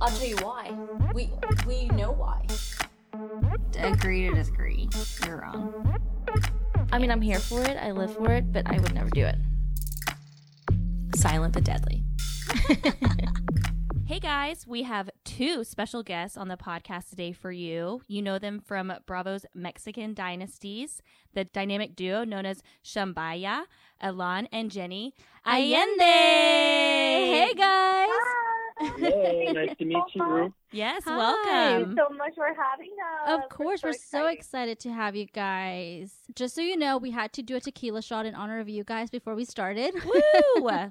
I'll tell you why. We we know why. Agree to disagree. You're wrong. I mean, I'm here for it. I live for it, but I would never do it. Silent but deadly. Hey guys, we have two special guests on the podcast today for you. You know them from Bravo's Mexican Dynasties, the dynamic duo known as Shambaya, Elan, and Jenny Allende. Hey guys. Hello, nice to meet you. Yes, Hi. welcome. so much for having us. Of course, we're so excited. excited to have you guys. Just so you know, we had to do a tequila shot in honor of you guys before we started. Woo!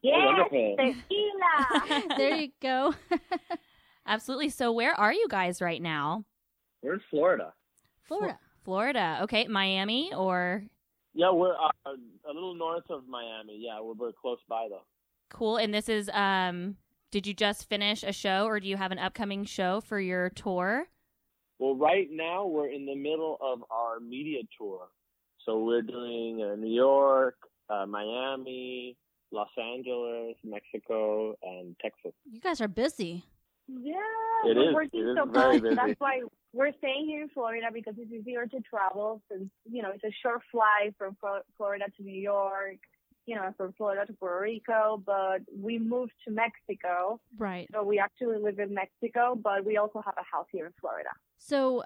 Yes, tequila. there you go. Absolutely. So, where are you guys right now? We're in Florida. Florida. Florida. Okay, Miami or Yeah, we're uh, a little north of Miami. Yeah, we're, we're close by though. cool. And this is um. Did you just finish a show, or do you have an upcoming show for your tour? Well, right now we're in the middle of our media tour. So we're doing uh, New York, uh, Miami, Los Angeles, Mexico, and Texas. You guys are busy. Yeah, It we're is. working It is so very much. busy. That's why we're staying here in Florida because it's easier to travel since, you know, it's a short flight from Florida to New York, you know, from Florida to Puerto Rico, but we moved to Mexico. Right. So we actually live in Mexico, but we also have a house here in Florida. So,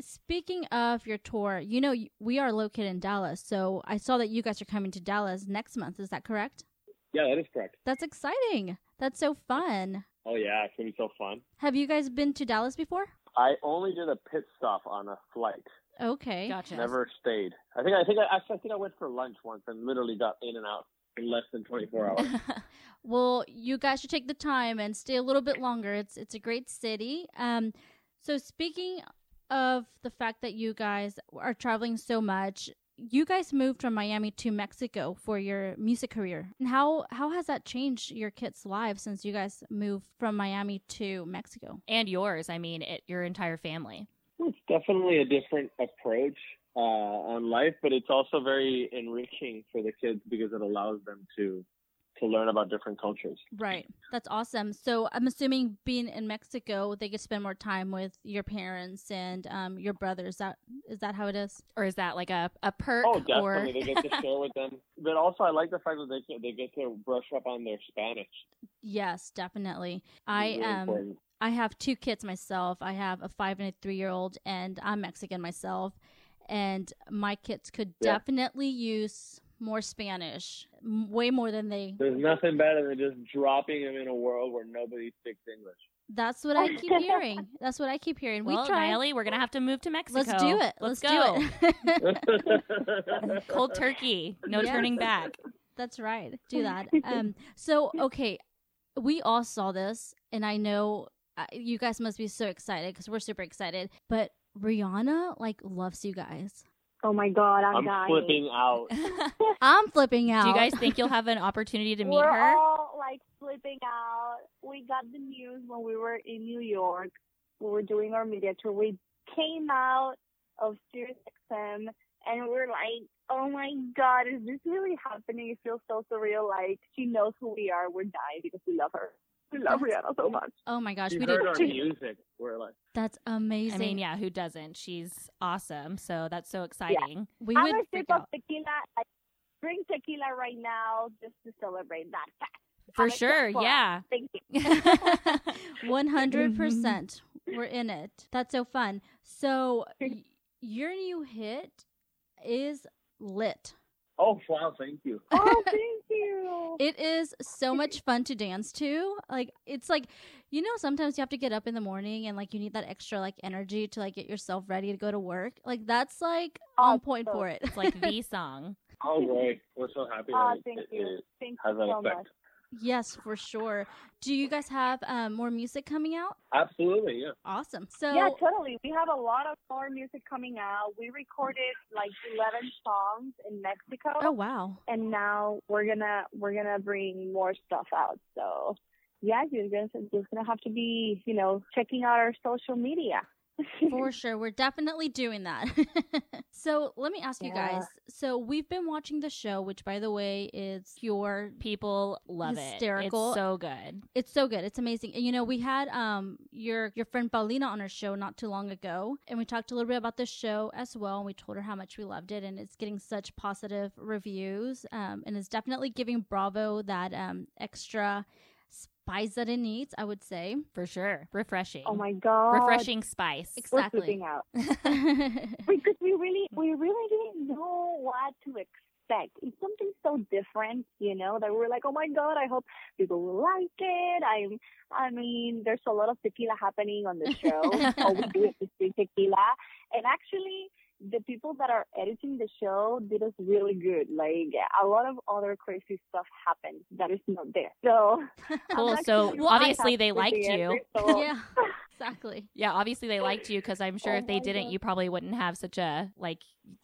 speaking of your tour, you know, we are located in Dallas. So, I saw that you guys are coming to Dallas next month. Is that correct? Yeah, that is correct. That's exciting. That's so fun. Oh yeah, it's gonna be so fun. Have you guys been to Dallas before? I only did a pit stop on a flight. Okay. Gotcha. Never stayed. I think I think I actually I think I went for lunch once and literally got in and out in less than 24 hours. Well, you guys should take the time and stay a little bit longer. It's it's a great city. Um, so speaking of the fact that you guys are traveling so much, you guys moved from Miami to Mexico for your music career. And how how has that changed your kids' lives since you guys moved from Miami to Mexico? and yours. I mean, it, your entire family. It's definitely a different approach uh, on life, but it's also very enriching for the kids because it allows them to to learn about different cultures. Right. That's awesome. So I'm assuming being in Mexico, they could spend more time with your parents and um, your brothers. That is that how it is? Or is that like a, a perk? Oh, definitely, or they get to share with them. But also, I like the fact that they can, they get to brush up on their Spanish. Yes, definitely. It's I really um. I have two kids myself. I have a five and a three year old, and I'm Mexican myself. And my kids could Yeah. definitely use more Spanish, way more than they. There's nothing better than just dropping them in a world where nobody speaks English. That's what I keep hearing. That's what I keep hearing. well, we try. Natalie, we're gonna have to move to Mexico. Let's do it. Let's, Let's, go. do it. Cold turkey, no Yes. turning back. That's right. Do that. Um. So okay, we all saw this, and I know uh, you guys must be so excited because we're super excited. But Rihanna like loves you guys. Oh my God, I'm, I'm dying. flipping out. I'm flipping out. Do you guys think you'll have an opportunity to meet We're her? all like flipping out. We got the news when we were in New York. We were doing our media tour. We came out of Sirius XM and we we're like, oh my God, is this really happening? It feels so surreal. Like she knows who we are. We're dying because we love her. We love Rihanna so much. Oh my gosh, She we heard did. our music. We're like, That's amazing. I mean, yeah, who doesn't? She's awesome, so that's so exciting. we I'm would a freak sip of tequila. I drink tequila right now just to celebrate that fact. For Have a sure, shot for us. yeah. Thank you. One hundred percent. We're in it. That's so fun. So y- your new hit is lit. oh wow, thank you. Oh, thank you. It is so much fun to dance to. Like it's like you know sometimes you have to get up in the morning and like you need that extra like energy to like get yourself ready to go to work. Like that's like on oh, point for it. It's like the song. Oh great, we're so happy. Oh, that it- thank it- you. it Thank has you that so effect. much. Yes, for sure. Do you guys have um, more music coming out? Absolutely, yeah. Awesome. So yeah, totally. We have a lot of more music coming out. We recorded like 11 songs in Mexico, oh wow. and now we're gonna we're gonna bring more stuff out. So yeah, you're gonna just gonna have to be you know checking out our social media. For sure. We're definitely doing that. so let me ask you guys. So we've been watching the show, which by the way is your People love Hysterical. it. It's so good. it's so good. It's amazing. And you know, we had um your your friend Paulina on our show not too long ago, and we talked a little bit about the show as well. And we told her how much we loved it, and it's getting such positive reviews. Um, and it's definitely giving Bravo that um extra spice that it needs. I would say. For sure. Refreshing. oh my god, Refreshing spice. Exactly. We're Exactly. flipping out because we really, we really didn't know what to expect. It's something so different, you know, that we're like, oh my god, I hope people will like it. I'm, I mean, there's a lot of tequila happening on the show. All we do is drink tequila, and actually. The people that are editing the show did us really good. Like a lot of other crazy stuff happened that is not there. So Cool. So, actually obviously they liked the you. answer, so- yeah, exactly. Yeah, obviously they liked you because I'm sure Oh if they didn't, God. you probably wouldn't have such a like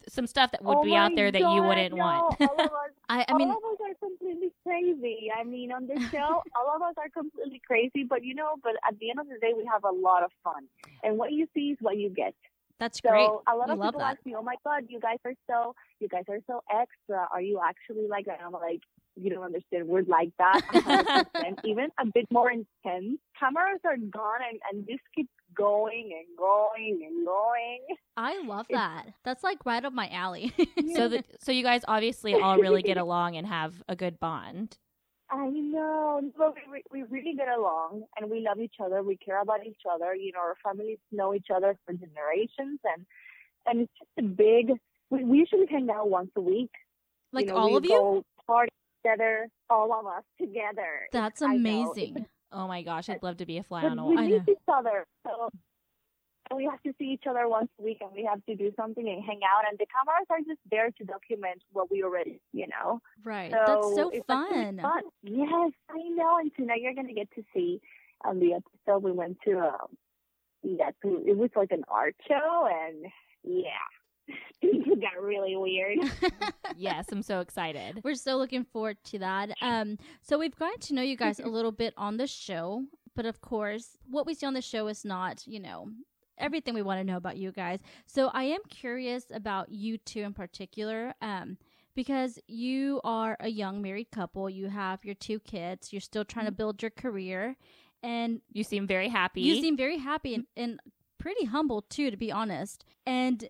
some stuff that would Oh be out there that you wouldn't no, want. all of us, I, I mean, all of us are completely crazy. I mean, on the show, all of us are completely crazy, but you know, but at the end of the day, we have a lot of fun. And what you see is what you get. That's So great. a lot of people that. ask me, "Oh my God, you guys are so, you guys are so extra. Are you actually like that?" I'm like, you don't understand. We're like that, 100%, even a bit more intense. Cameras are gone, and and this keeps going and going and going. I love It's- that. That's like right up my alley. So the, so you guys obviously all really get along and have a good bond. I know, but we, we really get along and we love each other. We care about each other. You know, our families know each other for generations, and and it's just a big. We, we usually hang out once a week. like you know, all we of you? party together, all of us together. That's amazing. Oh my gosh, I'd love to be a fly But on a we wall. I miss know. each other, so we have to see each other once a week, and we have to do something and hang out. And the cameras are just there to document what we already, you know. Right. So That's so it's fun. fun. Yes, I know. And tonight you're gonna get to see on the episode we went to. Um, yeah, it was like an art show, and yeah, things got really weird. yes, I'm so excited. We're so looking forward to that. Um, so we've gotten to know you guys a little bit on the show, but of course, what we see on the show is not, you know, everything we want to know about you guys. So I am curious about you two in particular, um, because you are a young married couple. You have your two kids. You're still trying to build your career, and You seem very happy. you seem very happy and, and pretty humble too, to be honest. And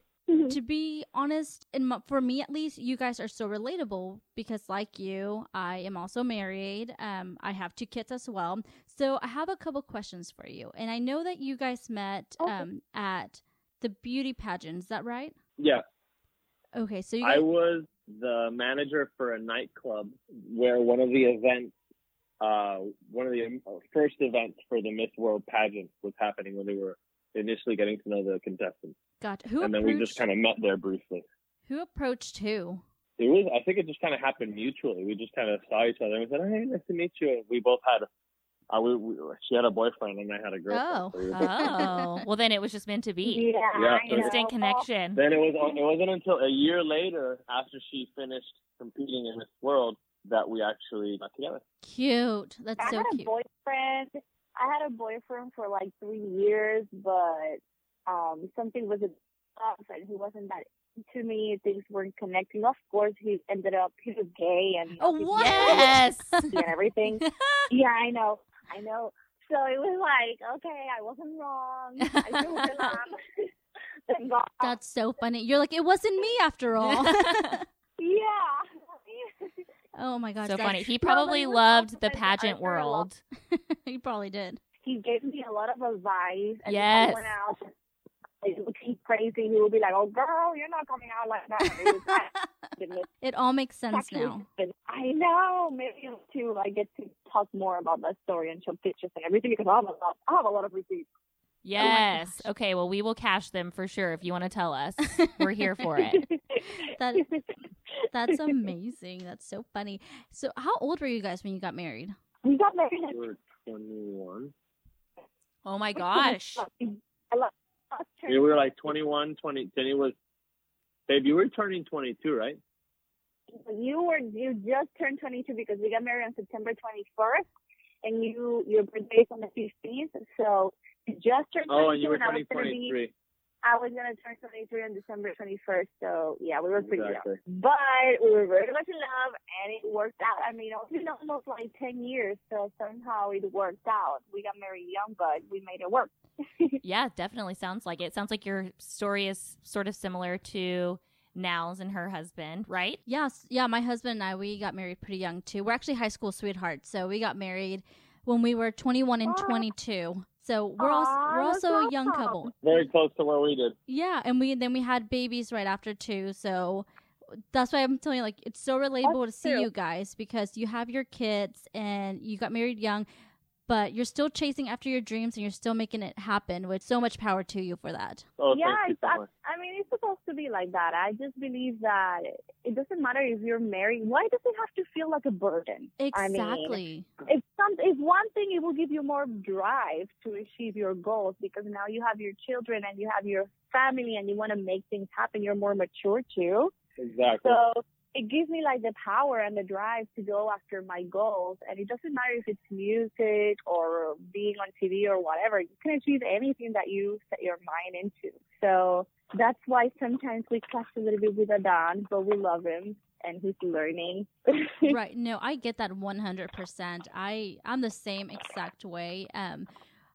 to be honest, and for me at least, you guys are so relatable because, like you, I am also married. Um, I have two kids as well. So I have a couple questions for you, and I know that you guys met Okay. um at the beauty pageant. Is that right? Yeah, Okay, so you I was the manager for a nightclub where one of the events, uh, one of the uh, first events for the Miss World pageant was happening when they were initially getting to know the contestants, got who and then approached we just kind of met there briefly. who approached who? It was, I think, it just kind of happened mutually. We just kind of saw each other and we said, "Hey, nice to meet you." And we both had, uh, we, we she had a boyfriend and I had a girlfriend. Oh. so we oh, well then it was just meant to be. Yeah, Yeah, I know. Instant connection. Then it was it wasn't until a year later, after she finished competing in Miss World, that we actually got together. Cute. That's I so had a cute. boyfriend. I had a boyfriend for like three years, but um something was up and he wasn't that into me. Things weren't connecting. Of course, he ended up he was gay and Oh, what? Yes. and everything. yeah, I know, I know. So it was like, okay, I wasn't wrong. I feel good. Thank God. That's so funny. You're like, it wasn't me after all. yeah. oh my gosh. so that's- funny. He No, probably loved the pageant heard a lot. world. he probably did. he gave me a lot of advice. And Yes. If I went out like, crazy, he would be like, "Oh, girl, you're not coming out like that." It was It all makes sense now. I know. Maybe too. I get to talk more about that story and show pictures and everything because I have a lot. I have a lot of receipts. Oh yes. gosh. okay, well we will cash them for sure if you want to tell us. We're here for it. That that's amazing. That's so funny. So, how old were you guys when you got married? we got married. We were 21. Oh my gosh. I love. We were like 21, 20. Jenny was, babe, you were turning 22, right? You were you just turned 22 because we got married on September 21st, and you your birthday is on the 15th, so you just turned 22, Oh, and you were and I was gonna be. I was gonna turn 23 on December 21st, so yeah, we were pretty Exactly. young. But we were very much in love, and it worked out. I mean, it's been almost like 10 years, so somehow it worked out. We got married young, but we made it work. Yeah, definitely sounds like it. Sounds like your story is sort of similar to Now's and her husband, right? Yes, yeah. My husband and I we got married pretty young too. We're actually high school sweethearts, so we got married when we were 21 and 22. So we're also we're that's also a young couple. Very close to where we did. Yeah, and we then we had babies right after too. So that's why I'm telling you, like, it's so relatable That's to see true. you guys because you have your kids and you got married young, but you're still chasing after your dreams and you're still making it happen. With so much power to you for that. Oh, yeah, it's, so I. I mean, it's supposed to be like that. I just believe that it doesn't matter if you're married. Why does it have to feel like a burden? I mean, Exactly. if some if one thing it will give you more drive to achieve your goals because now you have your children and you have your family and you want to make things happen you're more mature too Exactly. so it gives me like the power and the drive to go after my goals and it doesn't matter if it's music or being on tv or whatever you can achieve anything that you set your mind into so that's why sometimes we clash a little bit with Adan, but we love him and he's learning right. No, I get that 100%. I I'm the same exact way. Um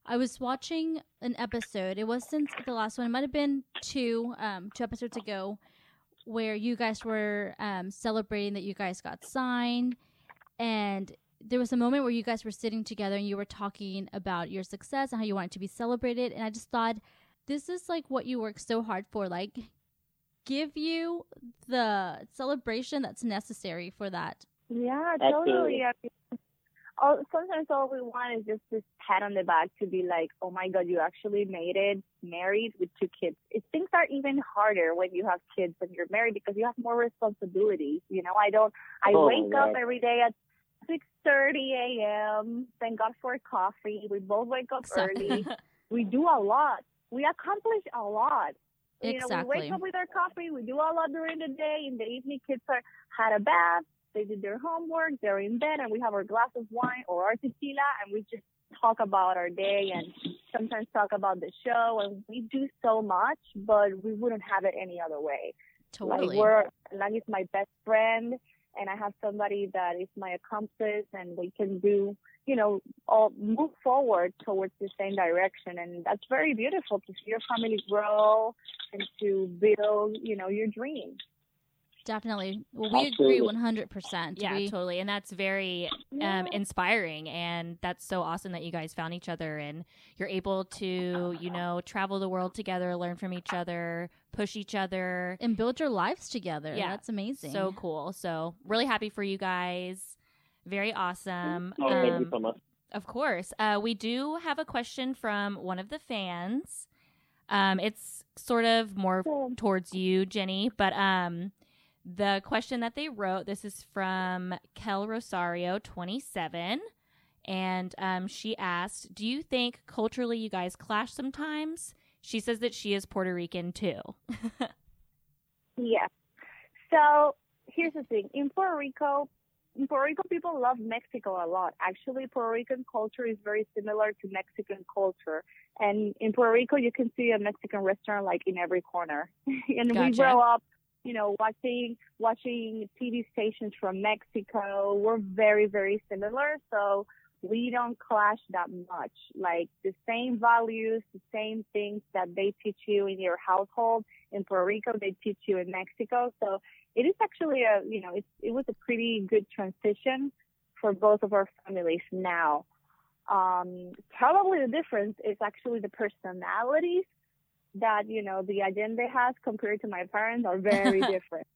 I was watching an episode. It was since the last one. It might have been two um two episodes ago where you guys were um celebrating that you guys got signed. And there was a moment where you guys were sitting together and you were talking about your success and how you wanted to be celebrated. And I just thought this is like what you work so hard for. Like give you the celebration that's necessary for that. Yeah, totally. I mean, all, sometimes all we want is just this pat on the back to be like, oh my God, you actually made it, married with two kids. It, things are even harder when you have kids and you're married because you have more responsibilities. You know, I don't, I Oh, wake up every day at 6.30 a.m. Thank God for coffee. We both wake up early. we do a lot. We accomplish a lot. You know, we wake up with our coffee. We do a lot during the day. In the evening, kids are had a bath. They did their homework. They're in bed, and we have our glass of wine or our tequila, and we just talk about our day and sometimes talk about the show. And we do so much, but we wouldn't have it any other way. totally Like we're Lang is my best friend, and I have somebody that is my accomplice, and we can do, you know, all move forward towards the same direction, and that's very beautiful to see your family grow and to build, you know, your dreams. Definitely. Well, we Absolutely. agree 100%. Yeah, we, totally. And that's very um, inspiring. And that's so awesome that you guys found each other and you're able to, you know, travel the world together, learn from each other, push each other. and build your lives together. Yeah, That's amazing. So cool. So, really happy for you guys. Very awesome. Oh, thank you Um, so much. Of course. Uh, we do have a question from one of the fans. Um, it's sort of more towards you, Jenny, but um, the question that they wrote this is from Kel Rosario, 27. And um, she asked, Do you think culturally you guys clash sometimes? She says that she is Puerto Rican too. Yes. So here's the thing. In Puerto Rico, in Puerto Rico, people love Mexico a lot. Actually, Puerto Rican culture is very similar to Mexican culture. And in Puerto Rico, you can see a Mexican restaurant like in every corner. and we Gotcha. grow up, you know, watching watching TV stations from Mexico. We're very, very similar. So we don't clash that much. Like the same values, the same things that they teach you in your household in Puerto Rico, they teach you in Mexico. So it is actually a, you know, it's, it was a pretty good transition for both of our families now. Um, probably the difference is actually the personalities that, you know, the Allendes has compared to my parents are very different.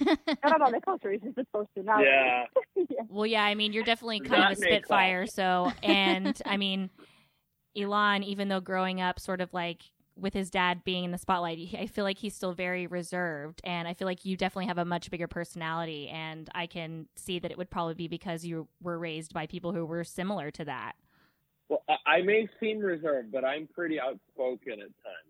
Not about the culture, it's just the personality. Yeah. Well, yeah, I mean, you're definitely kind That of a makes spitfire. So, and I mean, Elan, even though growing up sort of like with his dad being in the spotlight, I feel like he's still very reserved. And I feel like you definitely have a much bigger personality. And I can see that it would probably be because you were raised by people who were similar to that. Well, I- I may seem reserved, but I'm pretty outspoken at times.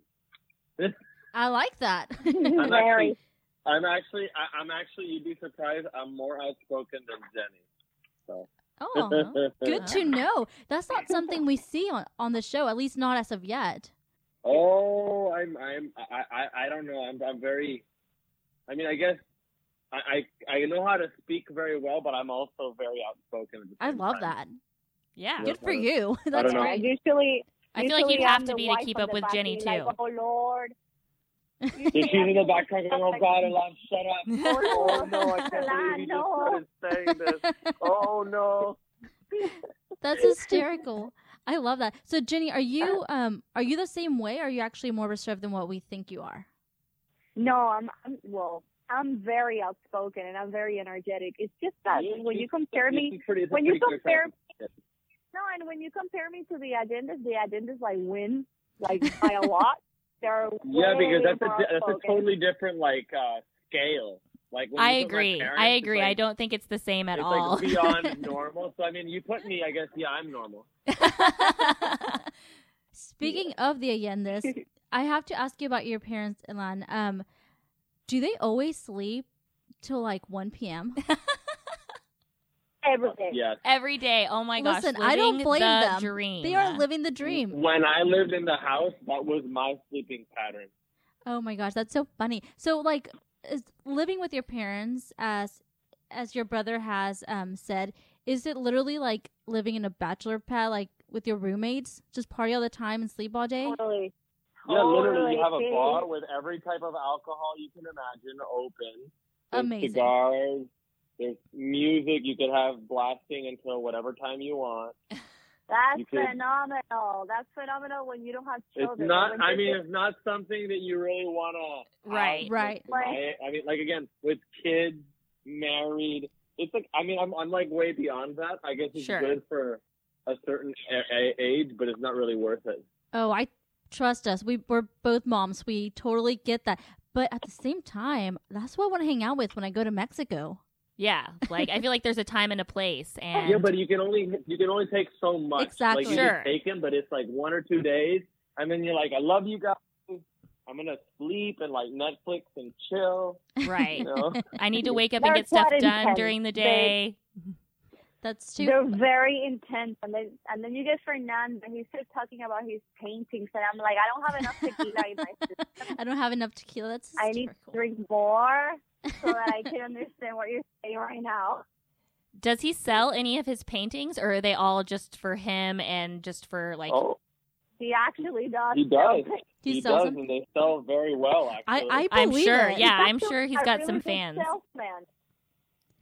I like that. I'm actually, I'm actually, I, I'm actually, you'd be surprised. I'm more outspoken than Jenny. So Oh, good to know. That's not something we see on, on the show, at least not as of yet. Oh, I'm, I'm, I, I, I don't know. I'm, I'm very. I mean, I guess I, I, I know how to speak very well, but I'm also very outspoken. I love time. that. Yeah. Good for you. That's don't know. Yeah, great. usually, I feel like you'd have to be to keep up with Jenny, too. Like, oh Lord. If she's in the background going, "Oh God, Elan, shut up!" Oh no, I can't believe he just no. started saying this. Oh no. That's hysterical. I love that. So Jenny, are you um are you the same way? Or are you actually more reserved than what we think you are? No, I'm, I'm well. I'm very outspoken and I'm very energetic. It's just that when you compare me, It's pretty- it's a when you compare, cut. No, and when you compare me to the Allendes, the Allendes like win like by a lot. They're Yeah, because that's a more di- that's a totally different like uh scale. Like when I you agree. parents, I it's agree. like- I don't think it's the same at it's all. like beyond normal. So I mean, you put me. I guess yeah, I'm normal. Speaking of the Allendes, I have to ask you about your parents, Elan. Um, do they always sleep till like one p.m.? Every day. Yes. Every day. Oh my gosh. Listen, I don't blame the them. Dream. They are living the dream. When I lived in the house, that was my sleeping pattern. Oh my gosh, that's so funny. So like is living with your parents as as your brother has um said, is it literally like living in a bachelor pad like with your roommates? Just party all the time and sleep all day? Totally. Yeah, literally, you have a bar with every type of alcohol you can imagine open. Amazing. Cigars. There's music you could have blasting until whatever time you want. That's You could- phenomenal. That's phenomenal when you don't have children. It's children. not. I mean, it's not something that you really want to. Um, right. Right. I, I mean, like again, with kids, married. It's like I mean, I'm I'm like way beyond that. I guess it's Sure. good for a certain a- a- age, but it's not really worth it. Oh, I trust us. We we're both moms. We totally get that. But at the same time, that's what I want to hang out with when I go to Mexico. Yeah. Like I feel like there's a time and a place and yeah, but you can only you can only take so much. Exactly. Like you Sure. take them, but it's like one or two days, and then you're like, I love you guys. I'm gonna sleep and like Netflix and chill. right. You know. I need to wake up and get stuff done intense. during the They- day. That's too They're very intense, and then and then you get Fernando. He starts talking about his paintings, and I'm like, I don't have enough tequila in my system. I don't have enough tequila. That's I need to drink more so that I can understand what you're saying right now. Does he sell any of his paintings or are they all just for him and just for like oh, He actually does. he does. He He, sells does, them? and they sell very well. I Actually, I I'm sure. it. Yeah, I'm sure he's a got really some fans. Salesman.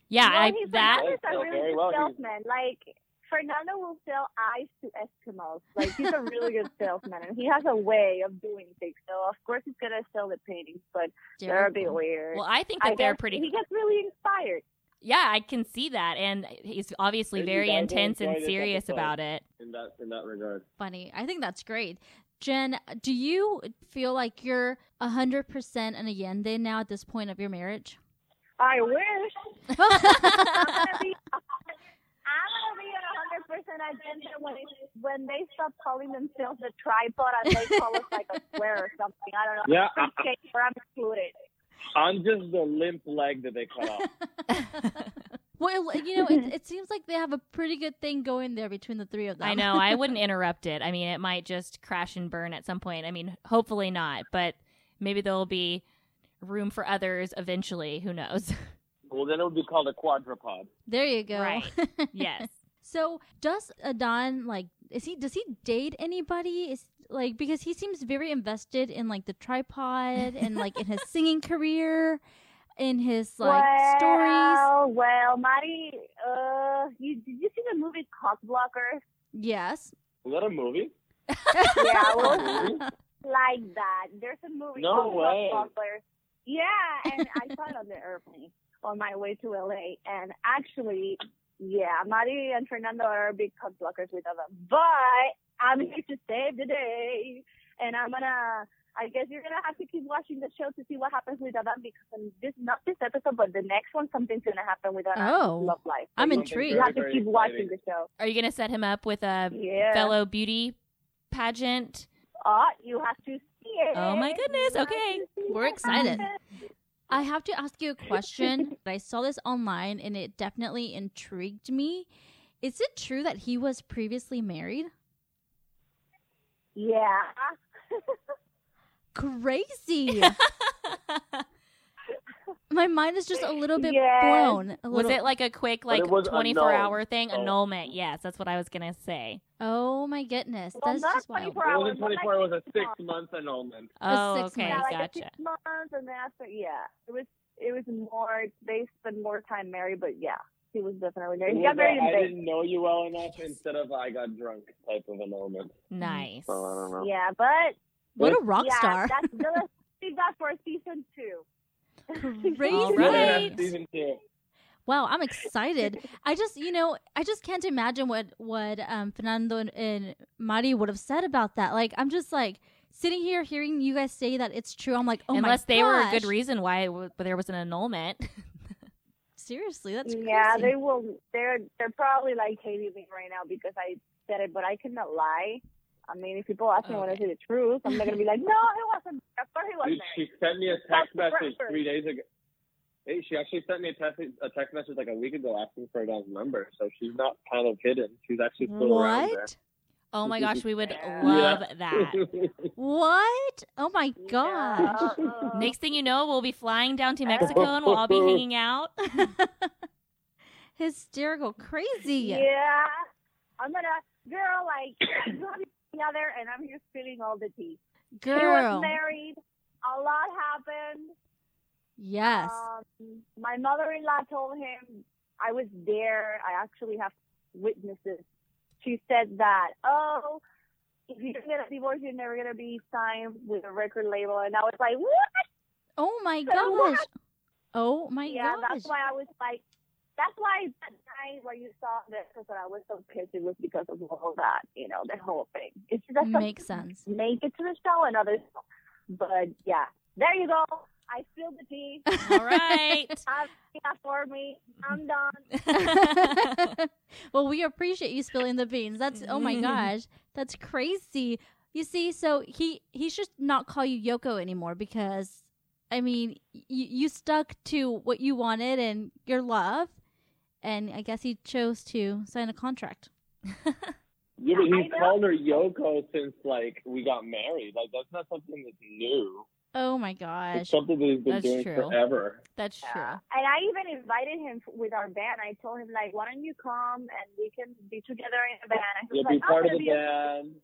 Yeah, no, I he's that Fernando's a really very good well. He's- salesman. Like Fernando will sell ice to Eskimos. Like he's a really good salesman, and he has a way of doing things. So of course he's gonna sell the paintings, but they're a bit weird. well, I think I that they're pretty He gets really inspired. Yeah, I can see that and he's obviously Maybe very intense and serious about it. in that in that regard. funny. I think that's great. Jen, do you feel like you're 100% an Allende now at this point of your marriage? I wish. I'm gonna be. I'm gonna be at 100 percent Allende when it, when they stop calling themselves a tripod and they call us like a square or something. I don't know. Yeah, I'm pretty sure I'm excluded. I'm just the limp leg that they cut off. well, you know, it, it seems like they have a pretty good thing going there between the three of them. I know. I wouldn't interrupt it. I mean, it might just crash and burn at some point. I mean, hopefully not, but maybe there'll be room for others eventually. Who knows? well, then it would be called a quadrupod. there you go. Right. yes. So does Adan like is he does he date anybody? Is like because he seems very invested in like the tripod and like in his singing career, in his like stories. well, well, Mari, uh, you, did you see the movie Cockblockers? Yes. Is that a movie? Yeah, well, Movie? like that. There's a movie No called way. Cockblockers. Yeah, and I saw it on the airplane on my way to LA. And actually, yeah, Mari and Fernando are big Cockblockers with them. But I'm here to save the day, and I'm gonna. I guess you're gonna have to keep watching the show to see what happens with Adan because in this not this episode, but the next one, something's gonna happen with Adan. Oh. love life. I'm Something intrigued. You have to very keep watching the show. Are you going to set him up with a Yeah. fellow beauty pageant? Oh, you have to see it. Oh, my goodness. You Okay. We're what excited. I have to ask you a question. I saw this online and it definitely intrigued me. Is it true that he was previously married? Yeah. Crazy. My mind is just a little bit Yes. blown. A Was it like a quick like 24 hour thing? so- oh. Annulment. Yes, that's what I was going to say. Oh my goodness. Well, That's not just wild. 24 It hours. wasn't but like 24, it was a six six months. month annulment. Oh, six okay. Yeah, like a Gotcha. six months, and then after, yeah, it was it was more. They spent more time married, but yeah, he was definitely married. He It got was married I didn't know you well enough instead of I got drunk type of annulment. Nice. So I don't know. Yeah, but What a rock yeah, star. that's let's leave that for season two. Crazy. All right. season two. Wow, I'm excited. I just, you know, I just can't imagine what what um, Fernando and, and Mari would have said about that. Like, I'm just like sitting here hearing you guys say that it's true. I'm like, oh Unless my they were a good reason why w- there was an annulment. Seriously, that's crazy. Yeah, they will. They're they're probably like hating me right now because I said it, but I cannot lie. I mean, if people ask me when I Okay. say the truth, I'm not gonna be like, no, it wasn't. Of course, it Dude, wasn't. she sent me a text the message pressure. three days ago. Hey, she actually sent me a text a text message like a week ago asking for Adele's number. So she's not kind of hidden. She's actually still around there. what? oh my gosh, we would Yeah. love that. What? Oh my gosh. Yeah. Uh, Next thing you know, we'll be flying down to Mexico and we'll all be hanging out. Hysterical, crazy. Yeah. I'm gonna, girl, like, we're gonna be together, and I'm here spilling all the tea. She was married. A lot happened. Yes. Um, my mother-in-law told him I was there. I actually have witnesses. She said that, oh, if you get a divorce, you're never gonna be signed with a record label. And I was like, what? oh my so what? gosh. Oh my yeah, gosh. that's why I was like, that's why that night where you saw this, because I was so pissed. It was because of all that, you know, the whole thing. It's just Makes sense. make it to the show and others. But yeah, there you go. I spilled the tea. all right. That for me. I'm done. well, we appreciate you spilling the beans. That's oh my gosh, that's crazy. You see, so he he should not call you Yoko anymore because I mean, y- you stuck to what you wanted and your love, and I guess he chose to sign a contract. Yeah, but he's called her Yoko since like we got married. Like that's not something that's new. Oh my gosh. It's something that he's been That's doing true. forever. That's true. Yeah. And I even invited him with our band. I told him like, why don't you come and we can be together in a band? And he You'll was be part I'm of the gonna band.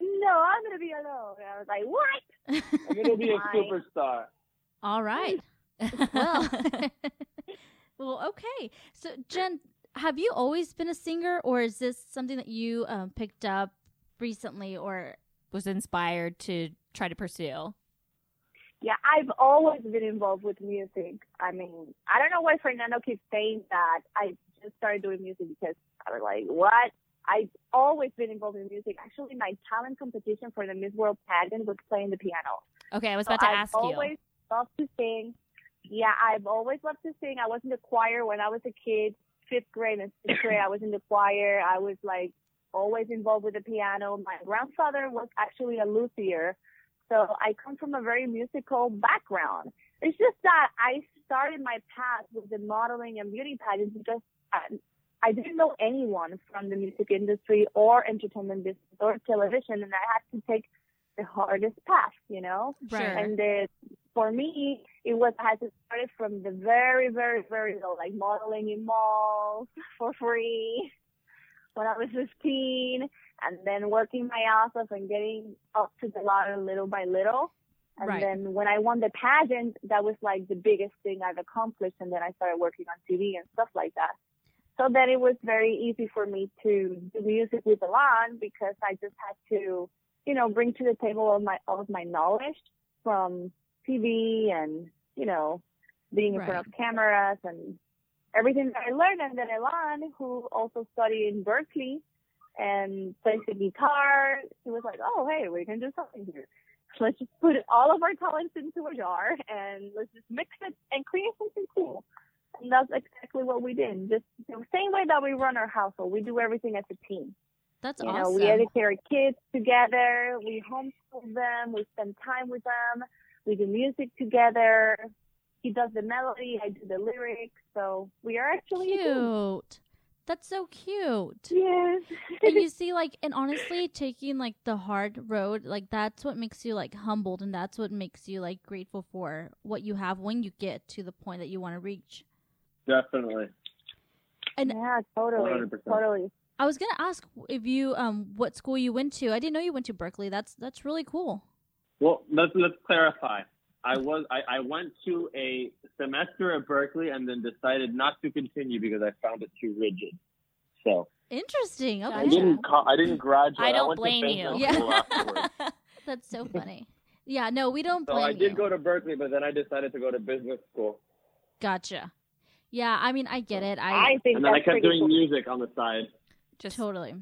a- no, I'm gonna be alone. And I was like, what? I'm gonna be a superstar. all right. Well, well, okay. So, Jen, have you always been a singer, or is this something that you um, picked up recently? Or was inspired to try to pursue. Yeah, I've always been involved with music. I mean, I don't know why Fernando keeps saying that. I just started doing music because I was like, what? I've always been involved in music. Actually, my talent competition for the Miss World pageant was playing the piano. Okay, I was So about to I've ask always loved to sing. Yeah, I've always loved to sing. I was in the choir when I was a kid, fifth grade and sixth grade. I was in the choir. I was like always involved with the piano. My grandfather was actually a luthier, so I come from a very musical background. It's just that I started my path with the modeling and beauty pageants because I, I didn't know anyone from the music industry or entertainment business or television, and I had to take the hardest path, you know. Sure. And then for me, it was I had to start it from the very, very, very low, like modeling in malls for free when I was 15, and then working my ass off and getting up to the ladder little by little. And Right. then when I won the pageant, that was like the biggest thing I've accomplished. And then I started working on TV and stuff like that. So then it was very easy for me to do music with Elan because I just had to, you know, bring to the table all my all of my knowledge from TV and you know being in Right. front of cameras and everything that I learned. And then Elan, who also studied in Berklee and plays the guitar, he was like, "Oh, hey, we can do something here. Let's just put all of our talents into a jar and let's just mix it and create something cool." And that's exactly what we did. Just the same way that we run our household, we do everything as a team. that's You awesome. know, we educate our kids together. We homeschool them. We spend time with them. We do music together. He does the melody. I do the lyrics. So we are actually a team. Cute. That's so cute. Yes. and you see like and honestly taking like the hard road like that's what makes you like humbled and that's what makes you like grateful for what you have when you get to the point that you want to reach Definitely. And yeah, totally. 100%. Totally. i was gonna ask if you um what school you went to i didn't know you went to berklee that's that's really cool Well, let's let's clarify. I was I, I went to a semester at Berklee and then decided not to continue because I found it too rigid. So interesting okay I didn't co- I didn't graduate. I don't went to blame you. Yeah. that's so funny yeah no we don't So blame I did you go to Berklee, but then I decided to go to business school, gotcha yeah i mean i get it i, I think and then I kept doing cool. music on the side. Just totally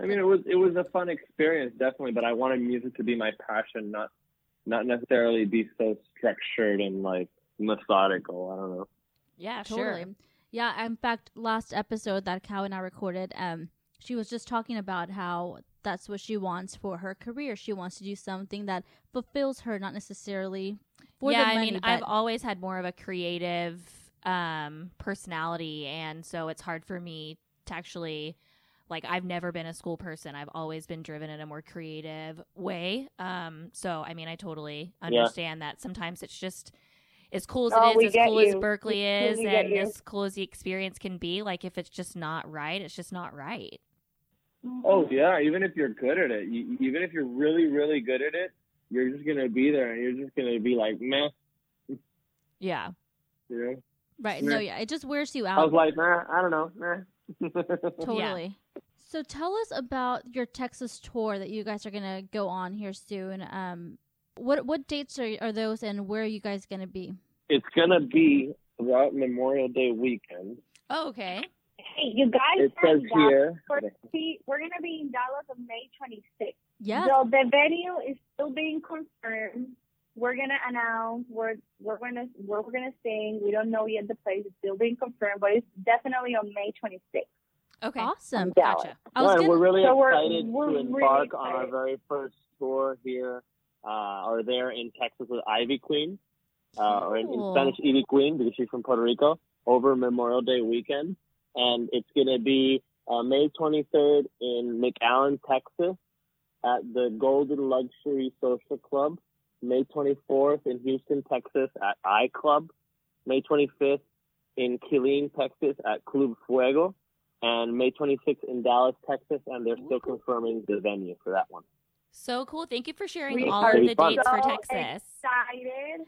I mean, it was it was a fun experience, definitely, but I wanted music to be my passion, not not necessarily be so structured and like methodical. I don't know. yeah, Totally. sure. Yeah, in fact, last episode that Cow and I recorded, um, she was just talking about how that's what she wants for her career. She wants to do something that fulfills her, not necessarily for yeah, the money. I mean, but I've always had more of a creative um, personality, and so it's hard for me to actually. Like I've never been a school person. I've always been driven in a more creative way. Um, so I mean, I totally understand that. Sometimes it's just as cool as Oh, it we is, as get cool as. Berklee is, and you. as cool as the experience can be. Like if it's just not right, it's just not right. Oh yeah, even if you're good at it, you, even if you're really really good at it, you're just gonna be there and you're just gonna be like, meh, Yeah. you know. right. Yeah. No, yeah, it just wears you out. I was like, nah, I don't know, nah. totally. So tell us about your Texas tour that you guys are gonna go on here soon. Um, what what dates are are those, and where are you guys gonna be? it's gonna be throughout Memorial Day weekend. Oh, okay. Hey, you guys It says Dallas here. for- see, we're gonna be in Dallas on May 26th. Yeah, So the venue is still being confirmed. We're gonna announce where we're gonna where we're gonna sing. We don't know yet the place. It's still being confirmed, but it's definitely on May 26th. Okay. awesome. Dallas. Gotcha. I was Yeah, gonna, we're really So we're- excited we're to really embark on our very first tour here, uh, or there in Texas with Ivy Queen, uh, or in, in Spanish Ivy Queen because she's from Puerto Rico, over Memorial Day weekend. And it's going to be uh, May 23rd in McAllen, Texas at the Golden Luxury Social Club. May 24th in Houston, Texas at I Club. May 25th in Killeen, Texas at Club Fuego. And May 26th in Dallas, Texas, and they're still confirming the venue for that one. So cool. Thank you for sharing We all of the fun. dates for Texas. Excited!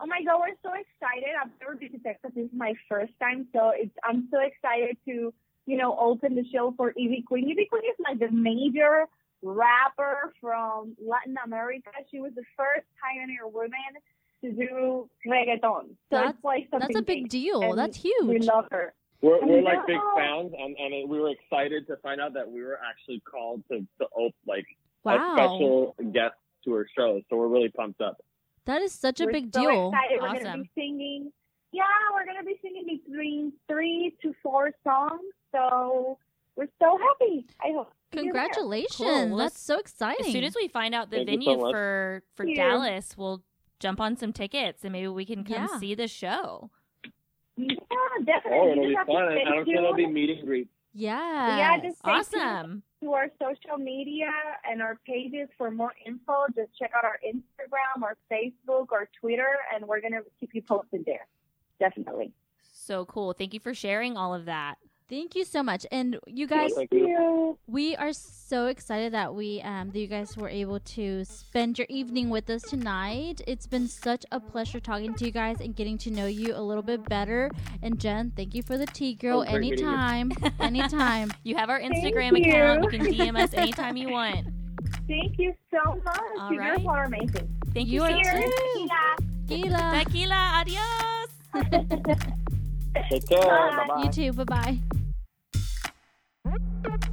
Oh my God, we're so excited! I've never been to Texas. This is my first time, so it's I'm so excited to you know open the show for Ivy Queen. Ivy Queen is like the major rapper from Latin America. She was the first pioneer woman to do reggaeton. So That's- it's like something that's a big deal. and That's We huge. love her. We're, we're like big know. fans, and, and it, we were excited to find out that we were actually called to, to op- like a special guest to her show. So we're really pumped up. that is such a we're big so deal. Excited. We're gonna be singing. Yeah, we're gonna be singing between three to four songs. So we're so happy. I hope. to be there. Congratulations! Cool. Well, That's so exciting. As soon as we find out the Thank you so venue for for Dallas, we'll jump on some tickets and maybe we can come Yeah. see the show. Yeah, definitely. Oh, You it'll just be have to fun. And stay I'm sure there'll be meet and greets. yeah, Yeah, just stay tuned Awesome. to our social media and our pages for more info. Just check out our Instagram, our Facebook, our Twitter, and we're gonna keep you posted there. Definitely. So cool. Thank you for sharing all of that. Thank you so much. And you guys, Thank you. you. we are so excited that we um that you guys were able to spend your evening with us tonight. It's been such a pleasure talking to you guys and getting to know you a little bit better. And Jen, thank you for the tea girl. Oh, great you. anytime, anytime. You have our Instagram you. account. You can DM us anytime you want. Thank you so much. All you right. girls are amazing. Thank You you, are so Cheers. too. Tequila. Gila, Tequila. Adios. Take care. Bye. Bye-bye. you too. Bye bye.